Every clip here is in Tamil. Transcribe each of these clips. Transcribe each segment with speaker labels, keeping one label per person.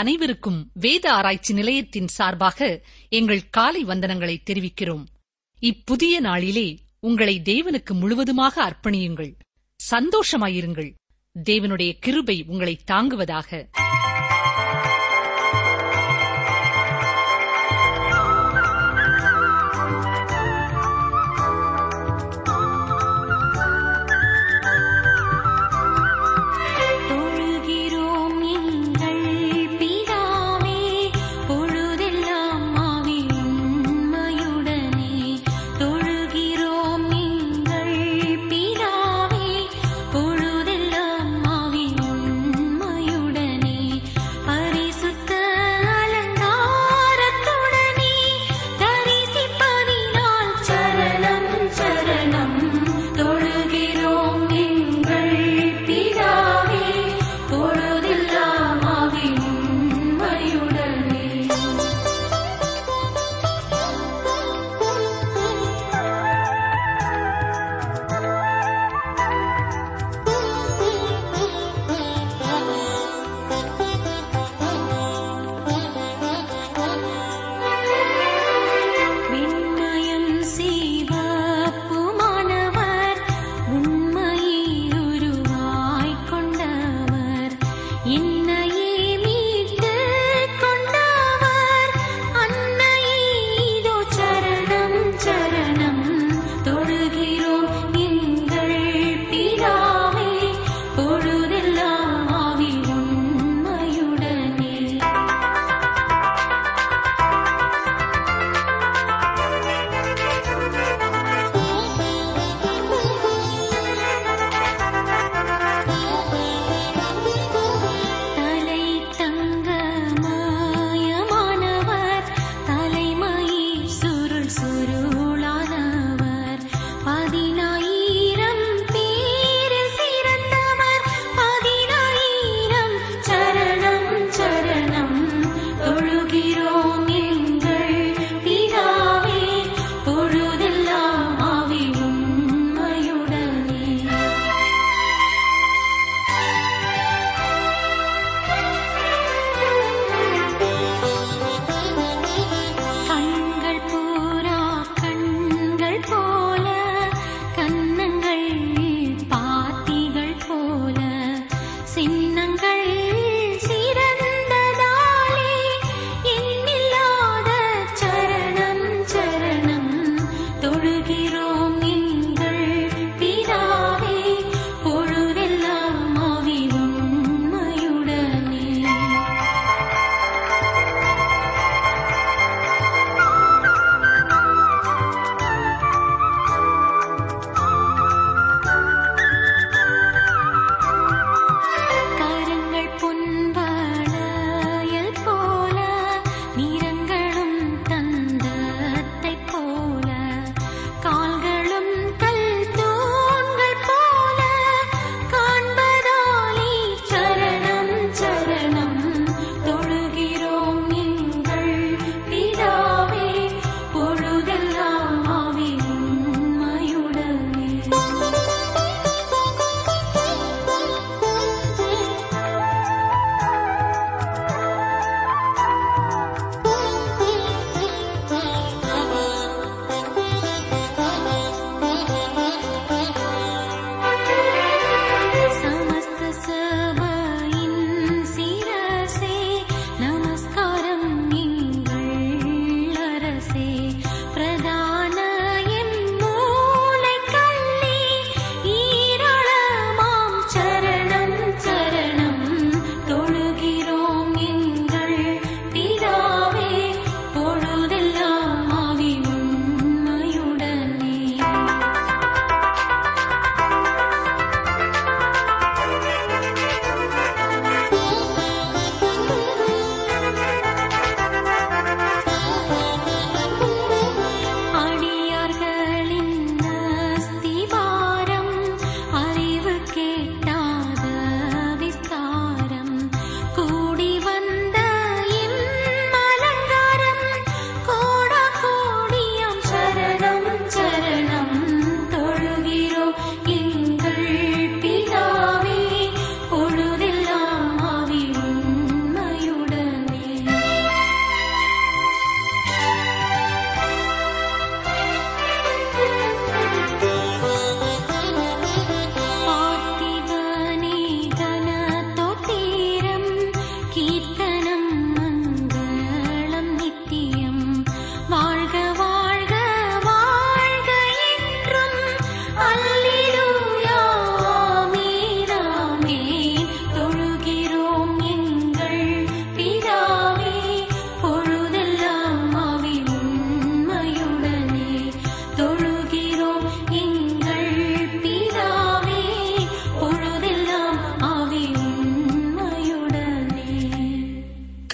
Speaker 1: அனைவருக்கும் வேத ஆராய்ச்சி நிலையத்தின் சார்பாக எங்கள் காலை வந்தனங்களை தெரிவிக்கிறோம். இப்புதிய நாளிலே உங்களை தேவனுக்கு முழுவதுமாக அர்ப்பணியுங்கள். சந்தோஷமாயிருங்கள். தேவனுடைய கிருபை உங்களை தாங்குவதாக.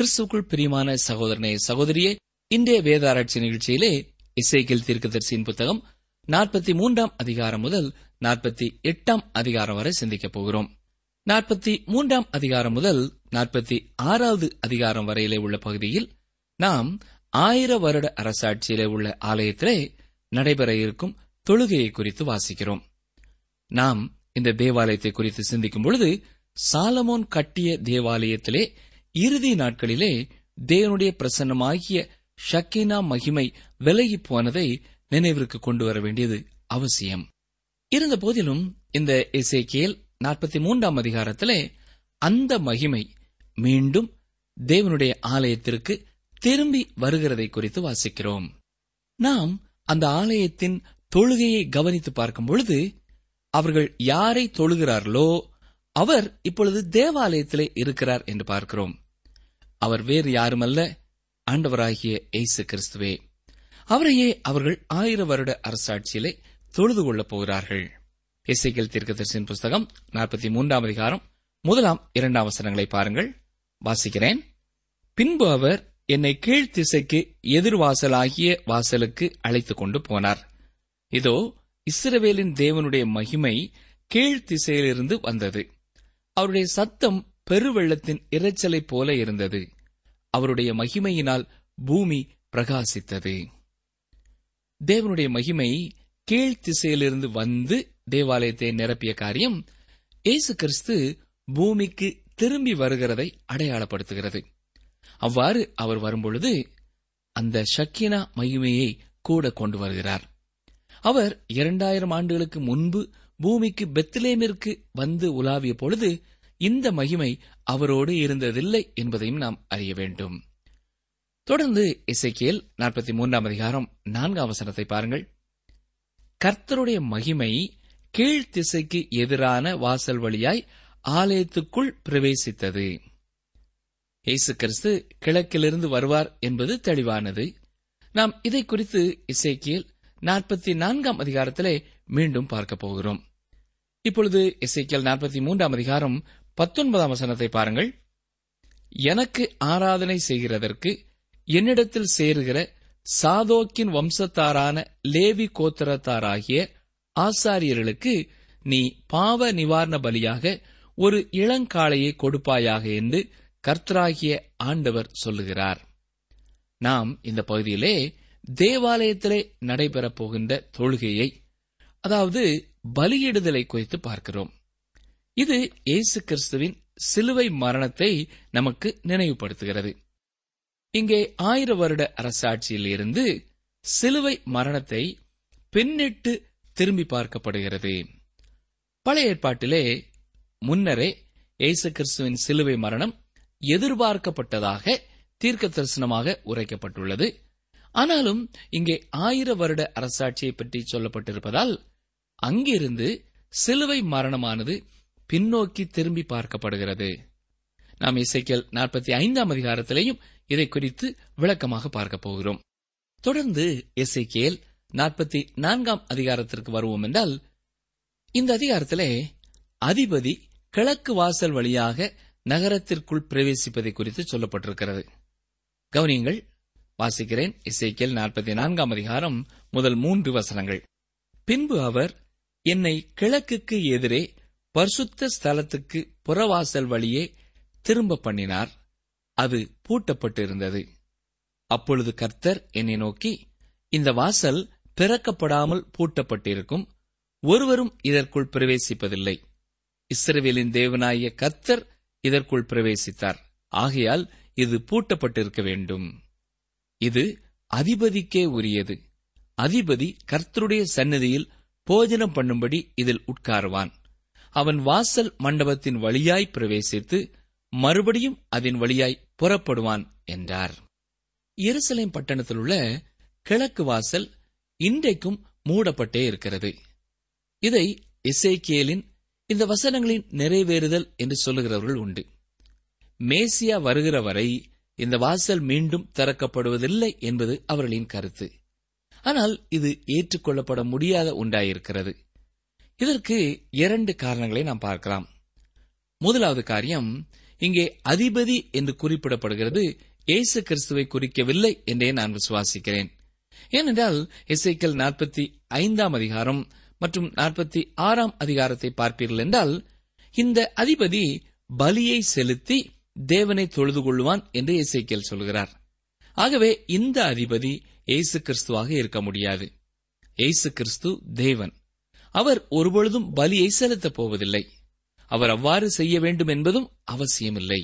Speaker 2: கிறிஸ்துக்குள் பிரியமான சகோதரனே சகோதரியே இன்றைய வேதாராய்ச்சி நிகழ்ச்சியிலே இசைக்கில் தீர்க்கதரிசியின் புத்தகம் நாற்பத்தி மூன்றாம் அதிகாரம் முதல் நாற்பத்தி எட்டாம் அதிகாரம் வரை சிந்திக்கப் போகிறோம். நாற்பத்தி மூன்றாம் அதிகாரம் முதல் நாற்பத்தி ஆறாவது அதிகாரம் வரையிலே உள்ள பகுதியில் நாம் ஆயிர வருட அரசாட்சியிலே உள்ள ஆலயத்திலே நடைபெற இருக்கும் தொழுகையை குறித்து வாசிக்கிறோம். நாம் இந்த தேவாலயத்தை குறித்து சிந்திக்கும் பொழுது சாலமோன் கட்டிய தேவாலயத்திலே இறுதி நாட்களிலே தேவனுடைய பிரசன்னமாகிய ஷக்கினா மகிமை விலகி போனதை நினைவிற்கு கொண்டு வர வேண்டியது அவசியம். இருந்த போதிலும் இந்த இசைக்கியல் நாற்பத்தி மூன்றாம் அதிகாரத்திலே அந்த மகிமை மீண்டும் தேவனுடைய ஆலயத்திற்கு திரும்பி வருகிறதை குறித்து வாசிக்கிறோம். நாம் அந்த ஆலயத்தின் தொழுகையை கவனித்து பார்க்கும் பொழுது அவர்கள் யாரை தொழுகிறார்களோ அவர் இப்பொழுது தேவாலயத்திலே இருக்கிறார் என்று பார்க்கிறோம். அவர் வேறு யாருமல்ல ஆண்டவராகிய எய்சு கிறிஸ்துவே. அவரையே அவர்கள் ஆயிர வருட அரசாட்சியிலே தொழுது கொள்ளப் போகிறார்கள். இசைக்கல் தீர்க்கதரிசின் புஸ்தகம் நாற்பத்தி மூன்றாம் அதிகாரம் முதலாம் இரண்டாம் வசனங்களை பாருங்கள். வாசிக்கிறேன். பின்பு அவர் என்னை கீழ்த்திசைக்கு எதிர்வாசலாகிய வாசலுக்கு அழைத்துக் கொண்டு போனார். இதோ இஸ்ரவேலின் தேவனுடைய மகிமை கீழ்த்திசையிலிருந்து வந்தது. அவருடைய சத்தம் பெருவெள்ளத்தின் இரைச்சலைப் போல இருந்தது. அவருடைய மகிமையினால் பூமி பிரகாசித்தது. தேவனுடைய மகிமை கீழ் திசையிலிருந்து வந்து தேவாலயத்தை நிரப்பிய காரியம் இயேசு கிறிஸ்து பூமிக்கு திரும்பி வருகிறதை அடையாளப்படுத்துகிறது. அவ்வாறு அவர் வரும்பொழுது அந்த ஷக்கினா மகிமையை கூட கொண்டு வருகிறார். அவர் இரண்டாயிரம் ஆண்டுகளுக்கு முன்பு பூமிக்கு பெத்லேமிற்கு வந்து உலாவிய பொழுது இந்த மகிமை அவரோடு இருந்ததில்லை என்பதையும் நாம் அறிய வேண்டும். தொடர்ந்து இசைக்கியல் நாற்பத்தி மூன்றாம் அதிகாரம் நான்காம் வசனத்தை பாருங்கள். கர்த்தருடைய மகிமை கீழ் திசைக்கு எதிரான வாசல் வழியாய் ஆலயத்துக்குள் பிரவேசித்தது. இயேசு கிறிஸ்து கிழக்கிலிருந்து வருவார் என்பது தெளிவானது. நாம் இதை குறித்து இசைக்கியல் நாற்பத்தி நான்காம் அதிகாரத்திலே மீண்டும் பார்க்க போகிறோம். இப்பொழுது இசைக்கியல் நாற்பத்தி மூன்றாம் அதிகாரம் பத்தொன்பதாம் வசனத்தை பாருங்கள். எனக்கு ஆராதனை செய்கிறதற்கு என்னிடத்தில் சேருகிற சாதோக்கின் வம்சத்தாரான லேவி கோத்திரத்தாராகிய ஆசாரியர்களுக்கு நீ பாவ நிவாரண பலியாக ஒரு இளங்காளையை கொடுப்பாயாக என்று கர்த்தராகிய ஆண்டவர் சொல்லுகிறார். நாம் இந்த பகுதியிலே தேவாலயத்திலே நடைபெறப் போகின்ற தொழுகையை அதாவது பலியிடுதலை குறித்து பார்க்கிறோம். இது இயேசு கிறிஸ்துவின் சிலுவை மரணத்தை நமக்கு நினைவுபடுத்துகிறது. இங்கே ஆயிர வருட அரசாட்சியில் இருந்து சிலுவை மரணத்தை பின்னிட்டு திரும்பி பார்க்கப்படுகிறது. பழைய ஏற்பாட்டிலே முன்னரே இயேசு கிறிஸ்துவின் சிலுவை மரணம் எதிர்பார்க்கப்பட்டதாக தீர்க்க தரிசனமாக உரைக்கப்பட்டுள்ளது. ஆனாலும் இங்கே ஆயிர வருட அரசாட்சியை பற்றி சொல்லப்பட்டிருப்பதால் அங்கிருந்து சிலுவை மரணமானது பின்னோக்கி திரும்பி பார்க்கப்படுகிறது. நாம் இசைக்கல் நாற்பத்தி ஐந்தாம் அதிகாரத்திலேயும் இதை குறித்து விளக்கமாக பார்க்க போகிறோம். தொடர்ந்து எசைக்கேல் நாற்பத்தி நான்காம் அதிகாரத்திற்கு வருவோம் என்றால் இந்த அதிகாரத்திலே அதிபதி கிழக்கு வாசல் வழியாக நகரத்திற்குள் பிரவேசிப்பதை குறித்து சொல்லப்பட்டிருக்கிறது. கவனியங்கள் வாசிக்கிறேன் இசைக்கேல் நாற்பத்தி நான்காம் அதிகாரம் முதல் மூன்று வசனங்கள். பின்பு அவர் என்னை கிழக்குக்கு எதிரே பரிசுத்த ஸ்தலத்துக்கு புறவாசல் வழியே திரும்ப பண்ணினார். அது பூட்டப்பட்டிருந்தது. அப்பொழுது கர்த்தர் என்னை நோக்கி இந்த வாசல் திறக்கப்படாமல் பூட்டப்பட்டிருக்கும். ஒருவரும் இதற்குள் பிரவேசிப்பதில்லை. இஸ்ரவேலின் தேவனாகிய கர்த்தர் இதற்குள் பிரவேசித்தார். ஆகையால் இது பூட்டப்பட்டிருக்க வேண்டும். இது அதிபதிக்கே உரியது. அதிபதி கர்த்தருடைய சன்னதியில் போஜனம் பண்ணும்படி இதில் உட்காருவான். அவன் வாசல் மண்டபத்தின் வழியாய் பிரவேசித்து மறுபடியும் அதன் வழியாய் புறப்படுவான் என்றார். எருசலேம் பட்டணத்தில் உள்ள கிழக்கு வாசல் இன்றைக்கும் மூடப்பட்டே இருக்கிறது. இதை இசைக்கியலின் இந்த வசனங்களின் நிறைவேறுதல் என்று சொல்லுகிறவர்கள் உண்டு. மேசியா வருகிற வரை இந்த வாசல் மீண்டும் திறக்கப்படுவதில்லை என்பது அவர்களின் கருத்து. ஆனால் இது ஏற்றுக்கொள்ளப்பட முடியாத உண்டாயிருக்கிறது இதற்கு இரண்டு காரணங்களை நாம் பார்க்கலாம். முதலாவது காரியம் இங்கே அதிபதி என்று குறிப்பிடப்படுகிறது இயேசு கிறிஸ்துவை குறிக்கவில்லை என்றே நான் விசுவாசிக்கிறேன். ஏனென்றால் இசைக்கல் நாற்பத்தி ஐந்தாம் அதிகாரம் மற்றும் நாற்பத்தி ஆறாம் அதிகாரத்தை பார்ப்பீர்கள் என்றால் இந்த அதிபதி பலியை செலுத்தி தேவனை தொழுது கொள்வான் என்று இசைக்கேல் சொல்கிறார். ஆகவே இந்த அதிபதி இயேசு கிறிஸ்துவாக இருக்க முடியாது. இயேசு கிறிஸ்து தேவன். அவர் ஒருபொழுதும் பலியை செலுத்தப் போவதில்லை. அவர் அவ்வாறு செய்ய வேண்டும் என்பதும் அவசியமில்லை.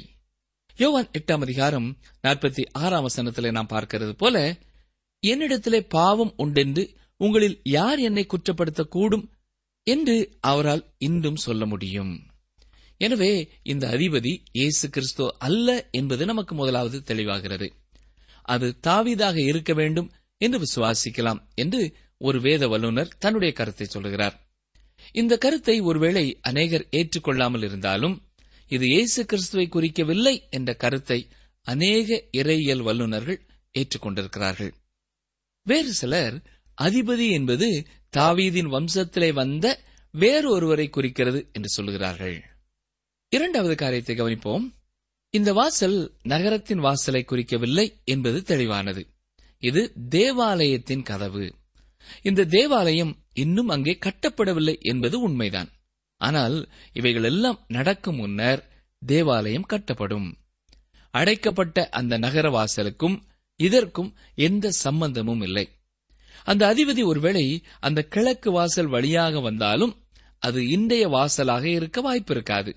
Speaker 2: யோவான் எட்டாம் அதிகாரம் நாற்பத்தி ஆறாம் வசனத்திலே நாம் பார்க்கிறது போல என்னிடத்திலே பாவம் உண்டென்று உங்களில் யார் என்னை குற்றப்படுத்தக்கூடும் என்று அவரால் இன்றும் சொல்ல முடியும். எனவே இந்த அதிபதி இயேசு கிறிஸ்தோ அல்ல என்பது நமக்கு முதலாவது தெளிவாகிறது. அது தாவீதாக இருக்க வேண்டும் என்று விசுவாசிக்கலாம் என்று ஒரு வேத வல்லுநர் தன்னுடைய கருத்தை சொல்கிறார் இந்த கருத்தை ஒருவேளை அநேகர் ஏற்றுக்கொள்ளாமல் இருந்தாலும் இது இயேசு கிறிஸ்துவை குறிக்கவில்லை என்ற கருத்தை அநேக இறையியல் வல்லுநர்கள் ஏற்றுக்கொண்டிருக்கிறார்கள். வேறு சிலர் அதிபதி என்பது தாவீதின் வம்சத்திலே வந்த வேறொருவரை குறிக்கிறது என்று சொல்கிறார்கள் இரண்டாவது காரியத்தை கவனிப்போம். இந்த வாசல் நகரத்தின் வாசலை குறிக்கவில்லை என்பது தெளிவானது. இது தேவாலயத்தின் கதவு. இந்த தேவாலயம் இன்னும் அங்கே கட்டப்படவில்லை என்பது உண்மைதான். ஆனால் இவைகள் எல்லாம் நடக்கும் முன்னர் தேவாலயம் கட்டப்படும். அடைக்கப்பட்ட அந்த நகர வாசலுக்கும் இதற்கும் எந்த சம்பந்தமும் இல்லை. அந்த அதிபதி ஒருவேளை அந்த கிழக்கு வாசல் வழியாக வந்தாலும் அது இன்றைய வாசலாக இருக்க வாய்ப்பிருக்காது.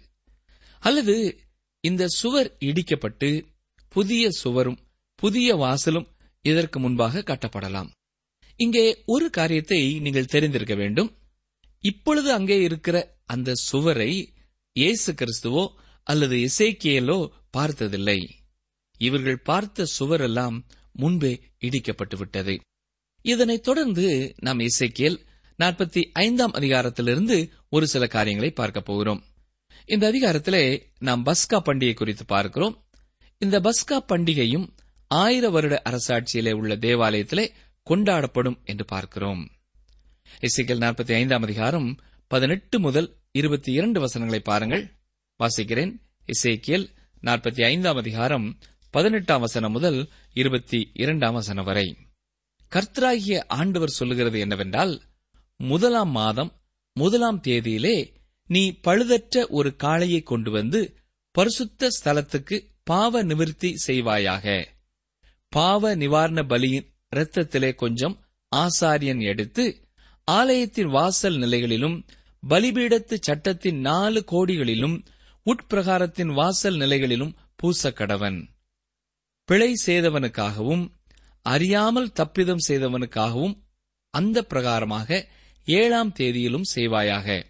Speaker 2: அல்லது இந்த சுவர் இடிக்கப்பட்டு புதிய சுவரும் புதிய வாசலும் இதற்கு முன்பாக கட்டப்படலாம். இங்கே ஒரு காரியத்தை நீங்கள் தெரிந்திருக்க வேண்டும். இப்பொழுது அங்கே இருக்கிற அந்த சுவரை இயேசு கிறிஸ்துவோ அல்லது இசைக்கியலோ பார்த்ததில்லை. இவர்கள் பார்த்த சுவரெல்லாம் முன்பே இடிக்கப்பட்டு விட்டது இதனைத் தொடர்ந்து நாம் இசைக்கியல் நாற்பத்தி ஐந்தாம் அதிகாரத்திலிருந்து ஒரு சில காரியங்களை பார்க்க போகிறோம். இந்த அதிகாரத்திலே நாம் பஸ்கா பண்டிகை குறித்து பார்க்கிறோம். இந்த பஸ்கா பண்டிகையும் ஆயிர வருட அரசாட்சியிலே உள்ள தேவாலயத்திலே கொண்டாடப்படும் என்று பார்க்கிறோம். இசைக்கல் நாற்பத்தி ஐந்தாம் அதிகாரம் பதினெட்டு முதல் இருபத்தி இரண்டு வசனங்களை பாருங்கள். வாசிக்கிறேன். இசைக்கியல் நாற்பத்தி ஐந்தாம் அதிகாரம் பதினெட்டாம் வசனம் முதல் இருபத்தி இரண்டாம் வசனம் வரை. கர்த்தராகிய ஆண்டவர் சொல்லுகிறது என்னவென்றால் முதலாம் மாதம் முதலாம் தேதியிலே நீ பழுதற்ற ஒரு காளையை கொண்டு வந்து பரிசுத்த ஸ்தலத்துக்கு பாவ நிவர்த்தி செய்வாயாக. பாவ நிவாரண பலியின் இரத்தத்திலே கொஞ்சம் ஆசாரியன் எடுத்து ஆலயத்தின் வாசல் நிலைகளிலும் பலிபீடத்து சட்டத்தின் நாலு கோடிகளிலும் உட்பிரகாரத்தின் வாசல் நிலைகளிலும் பூசக்கடவன். பிழை செய்தவனுக்காகவும் அறியாமல் தப்பிதம் செய்தவனுக்காகவும் அந்த பிரகாரமாக ஏழாம் தேதியிலும் செய்வாயாக.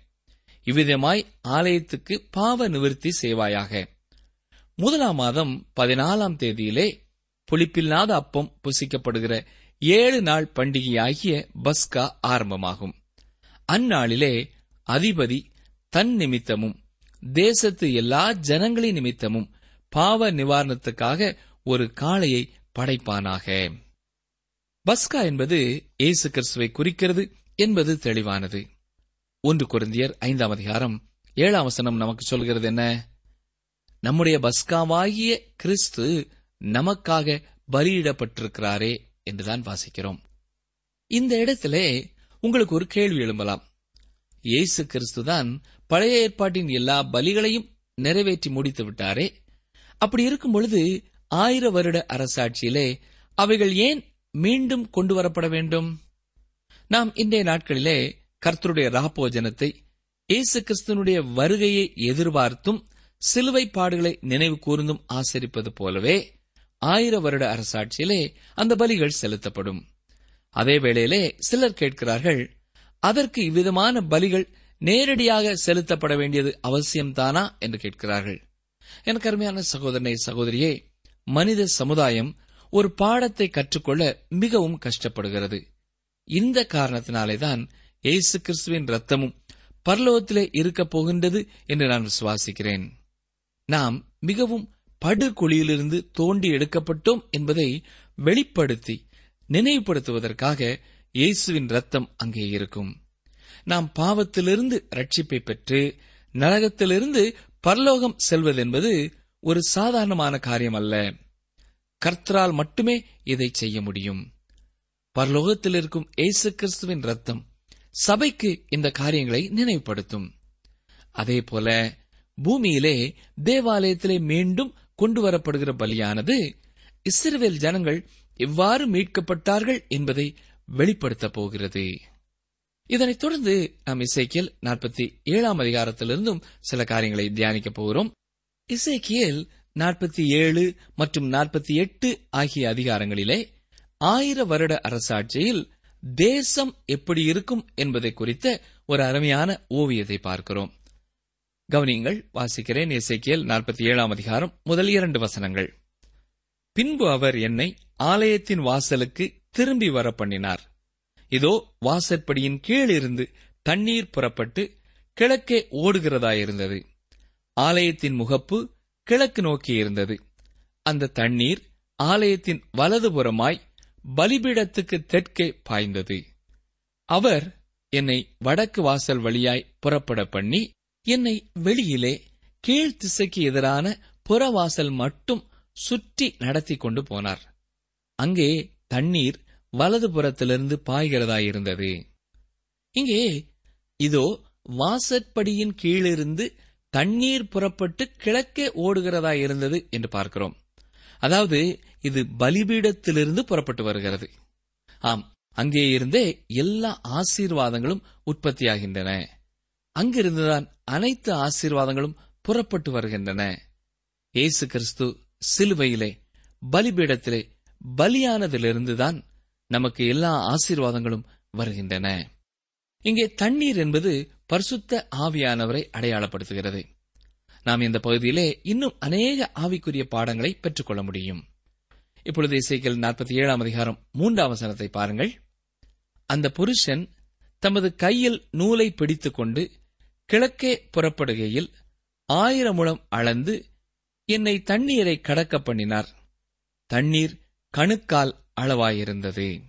Speaker 2: இவ்விதமாய் ஆலயத்துக்கு பாவ நிவர்த்தி செய்வாயாக. முதலாம் மாதம் பதினாலாம் தேதியிலே புளிப்பில்லாத அப்பம் புசிக்கப்படுகிற ஏழு நாள் பண்டிகையாகிய பஸ்கா ஆரம்பமாகும். அந்நாளிலே அதிபதி தன் நிமித்தமும் தேசத்து எல்லா ஜனங்களின் நிமித்தமும் பாவ நிவாரணத்துக்காக ஒரு காளையை படைப்பானாக. பஸ்கா என்பது இயேசு கிறிஸ்துவை குறிக்கிறது என்பது தெளிவானது. ஒன்று குருந்தியர் ஐந்தாம் அதிகாரம் ஏழாம் வசனம் நமக்கு சொல்கிறது என்ன? நம்முடைய பஸ்காவாகிய கிறிஸ்து நமக்காக பலியிடப்பட்டிருக்கிறாரே என்றுதான் வாசிக்கிறோம். இந்த இடத்திலே உங்களுக்கு ஒரு கேள்வி எழும்பலாம். இயேசு கிறிஸ்துதான் பழைய ஏற்பாட்டின் எல்லா பலிகளையும் நிறைவேற்றி முடித்து விட்டாரே. அப்படி இருக்கும் பொழுது ஆயிர வருட அரசாட்சியிலே அவைகள் ஏன் மீண்டும் கொண்டு வரப்பட வேண்டும்? நாம் இன்றைய நாட்களிலே கர்த்தருடைய ராப்போஜனத்தை இயேசு கிறிஸ்தனுடைய வருகையை எதிர்பார்த்தும் சிலுவை பாடுகளை நினைவு கூர்ந்தும் ஆசரிப்பது போலவே ஆயிர வருட அரசாட்சியிலே அந்த பலிகள் செலுத்தப்படும். அதே வேளையிலே சிலர் கேட்கிறார்கள் அதற்கு இவ்விதமான பலிகள் நேரடியாக செலுத்தப்பட வேண்டியது அவசியம்தானா? என்று கேட்கிறார்கள். எனக்கு அருமையான சகோதரனை சகோதரியே மனித சமுதாயம் ஒரு பாடத்தை கற்றுக்கொள்ள மிகவும் கஷ்டப்படுகிறது. இந்த காரணத்தினாலேதான் இயேசு கிறிஸ்துவின் ரத்தமும் பரலோகத்திலே இருக்கப் போகின்றது என்று நான் விசுவாசிக்கிறேன். நாம் மிகவும் படுகுழியிலிருந்து தோண்டி எடுக்கப்பட்டோம் என்பதை வெளிப்படுத்தி நினைவுபடுத்துவதற்காக இயேசுவின் ரத்தம் அங்கே இருக்கும். நாம் பாவத்திலிருந்து ரட்சிப்பை பெற்று நரகத்திலிருந்து பரலோகம் செல்வதென்பது ஒரு சாதாரணமான காரியம் அல்ல கர்த்தரால் மட்டுமே இதை செய்ய முடியும். பரலோகத்தில் இருக்கும் இயேசு கிறிஸ்துவின் ரத்தம் சபைக்கு இந்த காரியங்களை நினைவுபடுத்தும். அதே போல பூமியிலே தேவாலயத்திலே மீண்டும் கொண்டு வரப்படுகிற பலியானது இஸ்ரவேல் ஜனங்கள் எவ்வாறு மீட்கப்பட்டார்கள் என்பதை வெளிப்படுத்தப் போகிறது. இதனைத் தொடர்ந்து நாம் இசைக்கியல் நாற்பத்தி ஏழாம் அதிகாரத்திலிருந்தும் சில காரியங்களை தியானிக்கப் போகிறோம். இசைக்கியல் நாற்பத்தி ஏழு மற்றும் நாற்பத்தி எட்டு ஆகிய அதிகாரங்களிலே ஆயிர வருட அரசாட்சியில் தேசம் எப்படி இருக்கும் என்பதை குறித்த ஒரு அருமையான ஓவியத்தை பார்க்கிறோம். கவனியுங்கள் வாசிக்கிறேன் இசைக்கியல் நாற்பத்தி ஏழாம் அதிகாரம் முதல் இரண்டு வசனங்கள். பின்பு அவர் என்னை ஆலயத்தின் வாசலுக்கு திரும்பி வர பண்ணினார் இதோ வாசற்படியின் கீழிருந்து தண்ணீர் புறப்பட்டு கிழக்கே ஓடுகிறதாயிருந்தது. ஆலயத்தின் முகப்பு கிழக்கு நோக்கி இருந்தது. அந்த தண்ணீர் ஆலயத்தின் வலதுபுறமாய் பலிபீடத்துக்கு தெற்கே பாய்ந்தது. அவர் என்னை வடக்கு வாசல் வழியாய் புறப்பட பண்ணி என்னை வெளியிலே கீழ்த்திசைக்கு எதிரான புறவாசல் மட்டும் சுற்றி நடத்தி கொண்டு போனார். அங்கே தண்ணீர் வலதுபுறத்திலிருந்து பாய்கிறதாயிருந்தது. இங்கே இதோ வாசற்படியின் கீழிருந்து தண்ணீர் புறப்பட்டு கிழக்கே ஓடுகிறதா இருந்தது என்று பார்க்கிறோம். அதாவது இது பலிபீடத்திலிருந்து புறப்பட்டு வருகிறது. ஆம் அங்கே இருந்தே எல்லா ஆசீர்வாதங்களும் உற்பத்தியாகின்றன. அங்கிருந்துதான் அனைத்து ஆசீர்வாதங்களும் புறப்பட்டு வருகின்றன. இயேசு கிறிஸ்து சிலுவையிலே பலிபீடத்திலே பலியானதிலிருந்துதான் நமக்கு எல்லா ஆசீர்வாதங்களும் வருகின்றன. இங்கே தண்ணீர் என்பது பரிசுத்த ஆவியானவரை அடையாளப்படுத்துகிறது. நாம் இந்த பகுதியிலே இன்னும் அநேக ஆவிக்குரிய பாடங்களை பெற்றுக்கொள்ள முடியும். இப்பொழுது இசைக்கல் நாற்பத்தி ஏழாம் அதிகாரம் மூன்றாம் வசனத்தை பாருங்கள். அந்த புருஷன் தமது கையில் நூலை பிடித்துக் கொண்டு கிழக்கே புறப்படுகையில் ஆயிரம் முழம் அளந்து என்னை தண்ணீரை கடக்க பண்ணினார். தண்ணீர் கணுக்கால் அளவாயிருந்தது.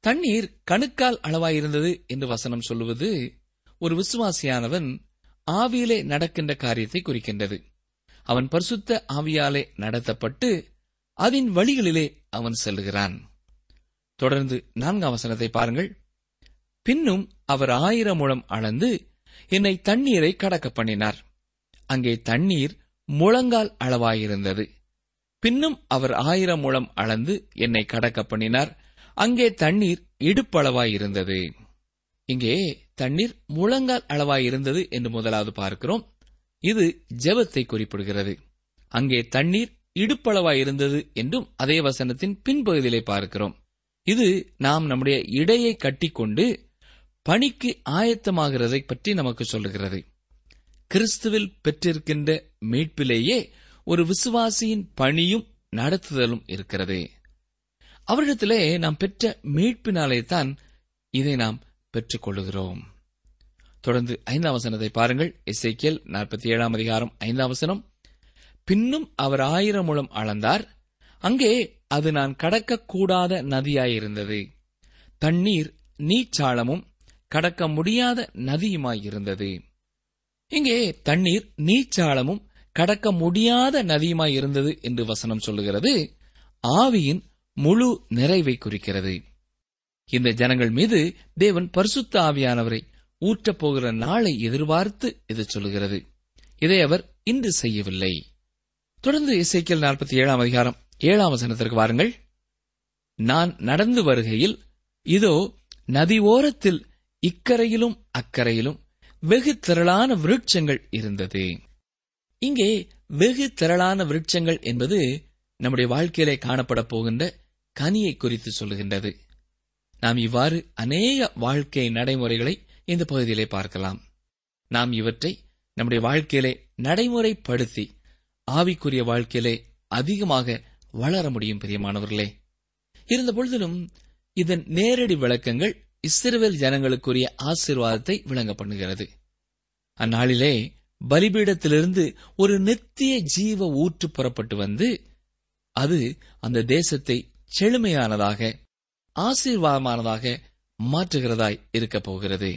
Speaker 2: தண்ணீர் கணுக்கால் அளவாயிருந்தது என்று வசனம் சொல்லுவது ஒரு விசுவாசியானவன் ஆவியிலே நடக்கின்ற காரியத்தை குறிக்கின்றது. அவன் பரிசுத்த ஆவியாலே நடத்தப்பட்டு அதன் வழிகளிலே அவன் செல்லுகிறான் தொடர்ந்து நான்காம் வசனத்தை பாருங்கள். பின்னும் அவர் ஆயிரம் முழம் அளந்து என்னை தண்ணீரை கடக்க பண்ணினார். அங்கே தண்ணீர் முழங்கால் அளவாயிருந்தது. பின்னும் அவர் ஆயிரம் முழம் அளந்து என்னை கடக்க பண்ணினார். அங்கே தண்ணீர் இடுப்பளவாயிருந்தது. இங்கே தண்ணீர் முழங்கால் அளவாயிருந்தது என்று முதலாவது பார்க்கிறோம். இது ஜெபத்தை குறிப்பிடுகிறது. அங்கே தண்ணீர் இடுப்பளவாயிருந்தது என்றும் அதே வசனத்தின் பின்பகுதியிலே பார்க்கிறோம். இது நாம் நம்முடைய இடையை கட்டிக்கொண்டு பணிக்கு ஆயத்தமாகிறதை பற்றி நமக்கு சொல்லுகிறது. கிறிஸ்துவில் பெற்றிருக்கின்ற மீட்பிலேயே ஒரு விசுவாசியின் பணியும் நடத்துதலும் இருக்கிறது. அவரிடத்திலே நாம் பெற்ற மீட்பினாலே தான் இதை நாம் பெற்றுக்கொள்ளுகிறோம். தொடர்ந்து ஐந்தாம் வசனத்தை பாருங்கள். இசைக்கியல் நாற்பத்தி ஏழாம் அதிகாரம் ஐந்தாம் வசனம். பின்னும் அவர் ஆயிரம் முழம் அளந்தார். அங்கே அது நான் கடக்கக்கூடாத நதியாயிருந்தது. தண்ணீர் நீச்சாளமும் கடக்க முடியாத நதியுமாயிருந்தது இங்கே தண்ணீர் நீச்சாளமும் கடக்க முடியாத நதியுமாயிருந்தது என்று வசனம் சொல்லுகிறது. ஆவியின் முழு நிறைவை குறிக்கிறது. இந்த ஜனங்கள் மீது தேவன் பரிசுத்த ஆவியானவரை ஊற்றப் போகிற நாளை எதிர்பார்த்து இது சொல்லுகிறது. இதை அவர் இன்று செய்யவில்லை. தொடர்ந்து இசைக்கியல் நாற்பத்தி ஏழாம் அதிகாரம் ஏழாம் வசனத்திற்கு வாருங்கள். நான் நடந்து வருகையில் இதோ நதி ஓரத்தில் இக்கரையிலும் அக்கரையிலும் வெகு திரளான விருட்சங்கள் இருந்தது. இங்கே வெகு திரளான விருட்சங்கள் என்பது நம்முடைய வாழ்க்கையிலே காணப்பட போகின்ற கனியை குறித்து சொல்லுகின்றது. நாம் இவ்வாறு அநேக வாழ்க்கை நடைமுறைகளை இந்த பகுதியிலே பார்க்கலாம். நாம் இவற்றை நம்முடைய வாழ்க்கையிலே நடைமுறைப்படுத்தி ஆவிக்குரிய வாழ்க்கையிலே அதிகமாக வளர முடியும் பிரியமானவர்களே. இருந்த பொழுதிலும் இதன் நேரடி விளக்கங்கள் இஸ்ரேல் ஜனங்களுக்குரிய ஆசீர்வாதத்தை விளங்க பண்ணுகிறது அந்நாளிலே பலிபீடத்திலிருந்து ஒரு நித்திய ஜீவ ஊற்று புறப்பட்டு வந்து அது அந்த தேசத்தை செழுமையானதாக ஆசீர்வாதமானதாக மாற்றுகிறதாய் இருக்கப் போகிறது.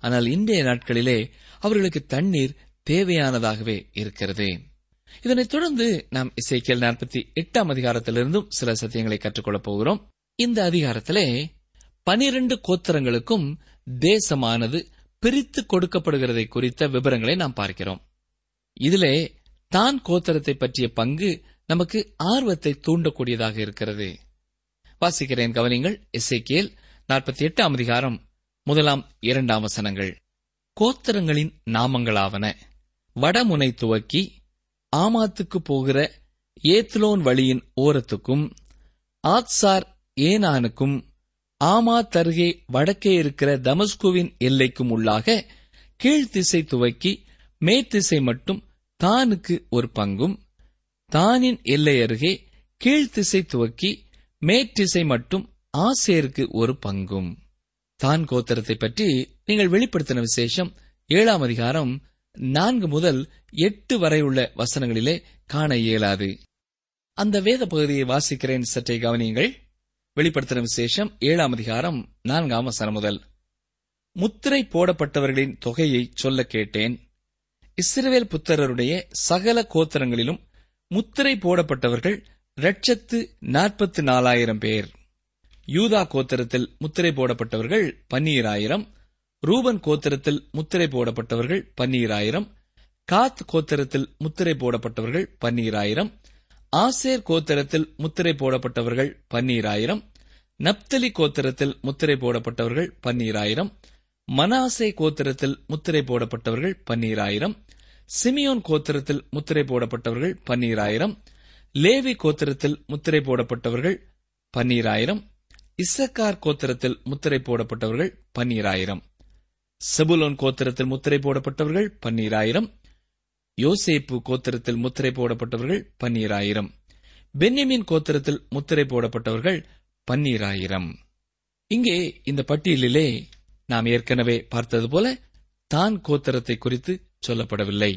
Speaker 2: ஆனால் இன்றைய நாட்களிலே அவர்களுக்கு தண்ணீர் தேவையானதாகவே இருக்கிறது. இதனைத் தொடர்ந்து நாம் இசைக்கியல் நாற்பத்தி எட்டாம் அதிகாரத்திலிருந்தும் சில சத்தியங்களை கற்றுக்கொள்ளப் போகிறோம். இந்த அதிகாரத்திலே பனிரெண்டு கோத்திரங்களுக்கும் தேசமானது பிரித்து கொடுக்கப்படுகிறதை குறித்த விவரங்களை நாம் பார்க்கிறோம். இதிலே தான் கோத்திரத்தை பற்றிய பங்கு நமக்கு ஆர்வத்தை தூண்டக்கூடியதாக இருக்கிறது. வாசிக்கிறேன் கவனிங்கள் எஸ்ஐகேல் நாற்பத்தி எட்டாம் அதிகாரம் முதலாம் இரண்டாம் வசனங்கள். கோத்திரங்களின் நாமங்களாவன. வடமுனை துவக்கி ஆமாத்துக்கு போகிற ஏத்லோன் வழியின் ஓரத்துக்கும் ஆத்சார் ஏனானுக்கும் ஆமாத் அருகே வடக்கே இருக்கிற தமஸ்குவின் எல்லைக்கும் உள்ளாக கீழ்த்திசை துவக்கி மேத்திசை மட்டும் தானுக்கு ஒரு பங்கும் தானின் எல்லை அருகே கீழ்த்திசை துவக்கி மேற்றிசை மட்டும் ஆசேருக்கு ஒரு பங்கும். தான் கோத்திரத்தை பற்றி நீங்கள் வெளிப்படுத்தின விசேஷம் ஏழாம் அதிகாரம் நான்கு முதல் எட்டு வரை உள்ள வசனங்களிலே காண இயலாது. அந்த வேத பகுதியை வாசிக்கிறேன் சற்றே கவனியுங்கள். வெளிப்படுத்தின விசேஷம் ஏழாம் அதிகாரம் நான்காம் வசனம் முதல். முத்திரை போடப்பட்டவர்களின் தொகையை சொல்ல கேட்டேன். இஸ்ரவேல் புத்தரருடைய சகல கோத்திரங்களிலும் முத்திரை போடப்பட்டவர்கள் லட்சத்து நாற்பத்தி நாலாயிரம் பேர். யூதா கோத்திரத்தில் முத்திரை போடப்பட்டவர்கள் பன்னீராயிரம் ரூபன் கோத்திரத்தில் முத்திரை போடப்பட்டவர்கள் பன்னீராயிரம் காத் கோத்திரத்தில் முத்திரை போடப்பட்டவர்கள் பன்னீராயிரம் ஆசேர் கோத்திரத்தில் முத்திரை போடப்பட்டவர்கள் பன்னீராயிரம் நப்தலி கோத்திரத்தில் முத்திரை போடப்பட்டவர்கள் பன்னீராயிரம் மனாசே கோத்திரத்தில் முத்திரை போடப்பட்டவர்கள் பன்னீராயிரம் சிமியோன் கோத்திரத்தில் முத்திரை போடப்பட்டவர்கள் பன்னீராயிரம் லேவி கோத்திரத்தில் முத்திரை போடப்பட்டவர்கள் பன்னீராயிரம் இசக்கார் கோத்திரத்தில் முத்திரை போடப்பட்டவர்கள் பன்னீராயிரம் செபுலோன் கோத்திரத்தில் முத்திரை போடப்பட்டவர்கள் பன்னீராயிரம் யோசேப்பு கோத்திரத்தில் முத்திரை போடப்பட்டவர்கள் பன்னீராயிரம் பென்யமின் கோத்திரத்தில் முத்திரை போடப்பட்டவர்கள் பன்னீராயிரம். இங்கே இந்த பட்டியலிலே நாம் ஏற்கனவே பார்த்தது போல தான் கோத்திரத்தை குறித்து சொல்லப்படவில்லை.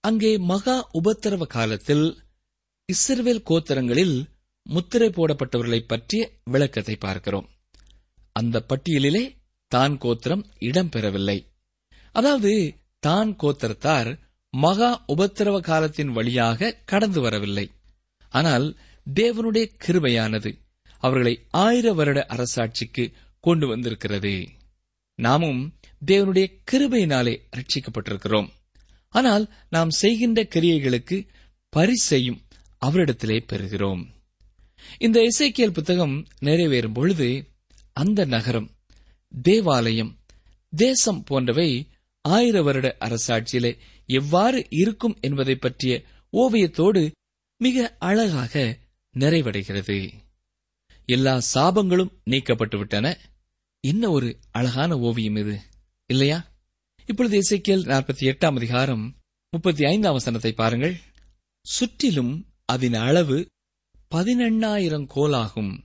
Speaker 2: அங்கே மகா உபத்திரவ காலத்தில் இஸ்ரவேல் கோத்திரங்களில் முத்திரை போடப்பட்டவர்களை பற்றிய விளக்கத்தை பார்க்கிறோம். அந்த பட்டியலிலே தான் கோத்திரம் இடம்பெறவில்லை. அதாவது தான் கோத்திரத்தார் மகா உபத்திரவ காலத்தின் வழியாக கடந்து வரவில்லை. ஆனால் தேவனுடைய கிருபையானது அவர்களை ஆயிர வருட அரசாட்சிக்கு கொண்டு வந்திருக்கிறது. நாமும் தேவனுடைய கிருபையினாலே ரட்சிக்கப்பட்டிருக்கிறோம் ஆனால் நாம் செய்கின்ற கிரியைகளுக்கு பரிசையும் அவரிடத்திலே பெறுகிறோம். இந்த இசைக்கியல் புத்தகம் நிறைவேறும் பொழுது அந்த நகரம் தேவாலயம் தேசம் போன்றவை ஆயிர வருட அரசாட்சியிலே எவ்வாறு இருக்கும் என்பதை பற்றிய ஓவியத்தோடு மிக அழகாக நிறைவடைகிறது. எல்லா சாபங்களும் நீக்கப்பட்டு விட்டன. என்ன ஒரு அழகான ஓவியம் இது இல்லையா? இப்பொழுது இசைக்கியல் நாற்பத்தி எட்டாம் அதிகாரம் முப்பத்தி ஐந்தாம் வசனத்தை பாருங்கள். சுற்றிலும் அதன் அளவு பதினெண்ணாயிரம் கோலாகும்.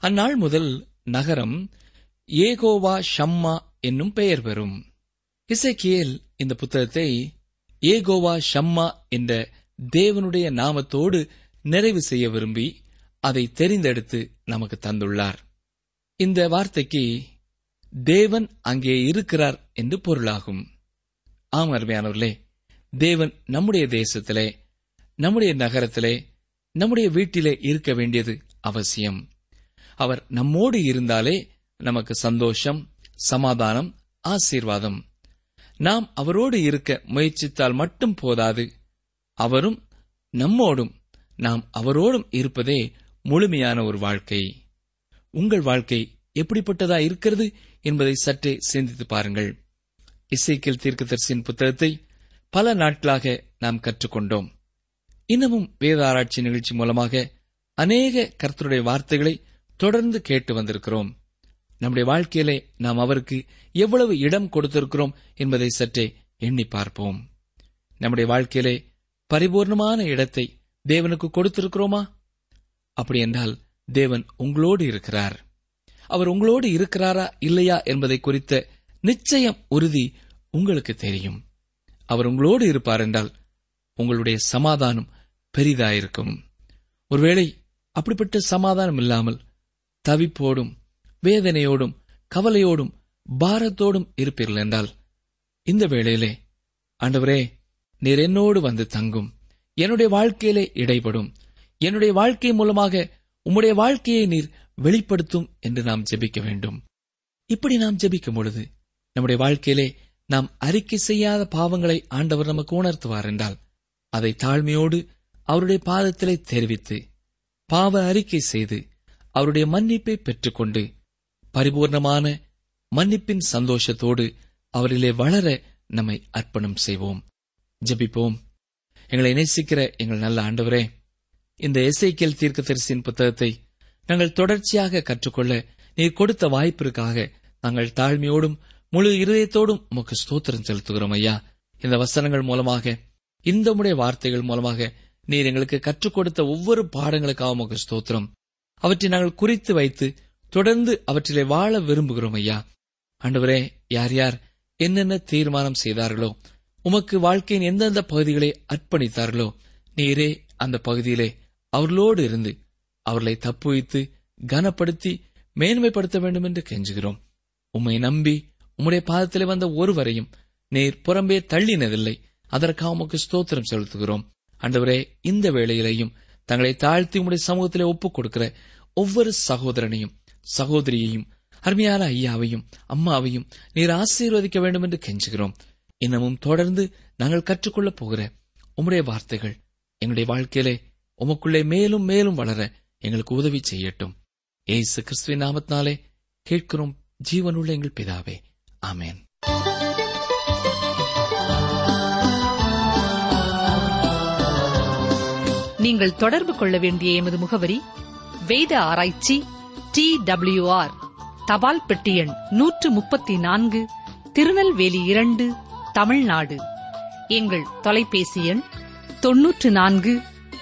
Speaker 2: அந்நாள் முதல் நகரம் ஏகோவா ஷம்மா என்னும் பெயர் பெறும். இசைக்கியல் இந்த புத்தகத்தை ஏகோவா ஷம்மா என்ற தேவனுடைய நாமத்தோடு நிறைவு செய்ய விரும்பி அதை தெரிந்தெடுத்து நமக்கு தந்துள்ளார். இந்த வார்த்தைக்கு தேவன் அங்கே இருக்கிறார் என்று பொருளாகும். ஆம் அருமையானவர்களே தேவன் நம்முடைய தேசத்திலே நம்முடைய நகரத்திலே நம்முடைய வீட்டிலே இருக்க வேண்டியது அவசியம். அவர் நம்மோடு இருந்தாலே நமக்கு சந்தோஷம் சமாதானம் ஆசீர்வாதம். நாம் அவரோடு இருக்க முயற்சித்தால் மட்டும் போதாது அவரும் நம்மோடும் நாம் அவரோடும் இருப்பதே முழுமையான ஒரு வாழ்க்கை. உங்கள் வாழ்க்கை எப்படிப்பட்டதா இருக்கிறது என்பதை சற்றே சிந்தித்து பாருங்கள். இசைக்கில் தீர்க்கதரிசியின் புத்தகத்தை பல நாட்களாக நாம் கற்றுக்கொண்டோம். இன்னமும் வேத ஆராய்ச்சி நிகழ்ச்சி மூலமாக அநேக கர்த்தருடைய வார்த்தைகளை தொடர்ந்து கேட்டு வந்திருக்கிறோம். நம்முடைய வாழ்க்கையிலே நாம் அவருக்கு எவ்வளவு இடம் கொடுத்திருக்கிறோம் என்பதை சற்றே எண்ணி பார்ப்போம். நம்முடைய வாழ்க்கையிலே பரிபூர்ணமான இடத்தை தேவனுக்கு கொடுத்திருக்கிறோமா? அப்படி என்றால் தேவன் உங்களோடு இருக்கிறார். அவர் உங்களோடு இருக்கிறாரா இல்லையா என்பதை குறித்த நிச்சயம் உறுதி உங்களுக்கு தெரியும். அவர் உங்களோடு இருப்பார் என்றால் உங்களுடைய சமாதானம் பெரிதாயிருக்கும். ஒருவேளை அப்படிப்பட்ட சமாதானம் இல்லாமல் தவிப்போடும் வேதனையோடும் கவலையோடும் பாரத்தோடும் இருப்பீர்கள் என்றால் இந்த வேளையிலே ஆண்டவரே நீர் என்னோடு வந்து தங்கும். என்னுடைய வாழ்க்கையிலே இடைப்படும் என்னுடைய வாழ்க்கை மூலமாக உம்முடைய வாழ்க்கையை நீர் வெளிப்படுத்தும் என்று நாம் ஜெபிக்க வேண்டும். இப்படி நாம் ஜெபிக்கும் பொழுது நம்முடைய வாழ்க்கையிலே நாம் அறிக்கை செய்யாத பாவங்களை ஆண்டவர் நமக்கு உணர்த்துவார் என்றால் அதை தாழ்மையோடு அவருடைய பாதத்திலே தெரிவித்து பாவ அறிக்கை செய்து அவருடைய மன்னிப்பை பெற்றுக்கொண்டு பரிபூர்ணமான மன்னிப்பின் சந்தோஷத்தோடு அவரிலே வளர நம்மை அர்ப்பணம் செய்வோம். ஜெபிப்போம். எங்களை நேசிக்கிற எங்கள் நல்ல ஆண்டவரே இந்த எஸ்ஐக்கியல் தீர்க்கதரிசியின் புத்தகத்தை நாங்கள் தொடர்ச்சியாக கற்றுக்கொள்ள நீர் கொடுத்த வாய்ப்பிற்காக நாங்கள் தாழ்மையோடும் முழு இருதயத்தோடும் உமக்கு ஸ்தோத்திரம் செலுத்துகிறோம் ஐயா. இந்த வசனங்கள் மூலமாக இந்த முடைய வார்த்தைகள் மூலமாக நீர் எங்களுக்கு கற்றுக் கொடுத்த ஒவ்வொரு பாடங்களுக்காக உமக்கு ஸ்தோத்திரம். அவற்றை நாங்கள் குறித்து வைத்து தொடர்ந்து அவற்றிலே வாழ விரும்புகிறோம் ஐயா. ஆண்டவரே யார் யார் என்னென்ன தீர்மானம் செய்தார்களோ உமக்கு வாழ்க்கையின் எந்தெந்த பகுதிகளை அர்ப்பணித்தார்களோ நீரே அந்த பகுதியிலே அவர்களோடு இருந்து அவர்களை தப்புவித்து கனப்படுத்தி மேன்மைப்படுத்த வேண்டும் என்று கெஞ்சுகிறோம். உம்மை நம்பி உம்முடைய பாதத்திலே வந்த ஒருவரையும் நீர் புறம்பே தள்ளினதில்லை. அதற்காக உமக்கு ஸ்தோத்திரம் செலுத்துகிறோம். அண்டவரே இந்த வேளையிலேயும் தங்களை தாழ்த்தி உம்முடைய சமூகத்திலே ஒப்புக் கொடுக்கிற ஒவ்வொரு சகோதரனையும் சகோதரியையும் அருமையான ஐயாவையும் அம்மாவையும் நீர் ஆசீர்வதிக்க வேண்டும் என்று கெஞ்சுகிறோம். இன்னமும் தொடர்ந்து நாங்கள் கற்றுக்கொள்ளப் போகிற உம்முடைய வார்த்தைகள் எங்களுடைய வாழ்க்கையிலே உமக்குள்ளே மேலும் மேலும் வளர எங்களுக்கு உதவி செய்யட்டும். ஏசு கிறிஸ்துவின் நாமத்தினாலே கேட்கிறோம். ஜீவனுள்ள எங்கள் பிதாவே. ஆமேன்.
Speaker 3: நீங்கள் தொடர்பு கொள்ள வேண்டிய எமது முகவரி வேத ஆராய்ச்சி டி டபிள்யூ ஆர் தபால் பெட்டி எண் நூற்று முப்பத்தி நான்கு திருநெல்வேலி இரண்டு தமிழ்நாடு. எங்கள் தொலைபேசி எண் தொன்னூற்று நான்கு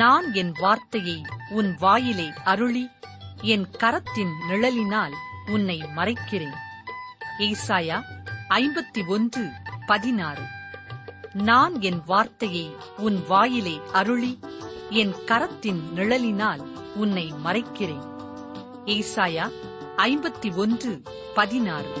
Speaker 3: நான் என் வார்த்தையை உன் வாயிலே அருளி என் கரத்தின் நிழலினால் உன்னை மறைக்கிறேன். ஏசாயா ஐம்பத்தி ஒன்று பதினாறு. நான் என் வார்த்தையை உன் வாயிலே அருளி என் கரத்தின் நிழலினால் உன்னை மறைக்கிறேன். ஏசாயா ஐம்பத்தி ஒன்று பதினாறு.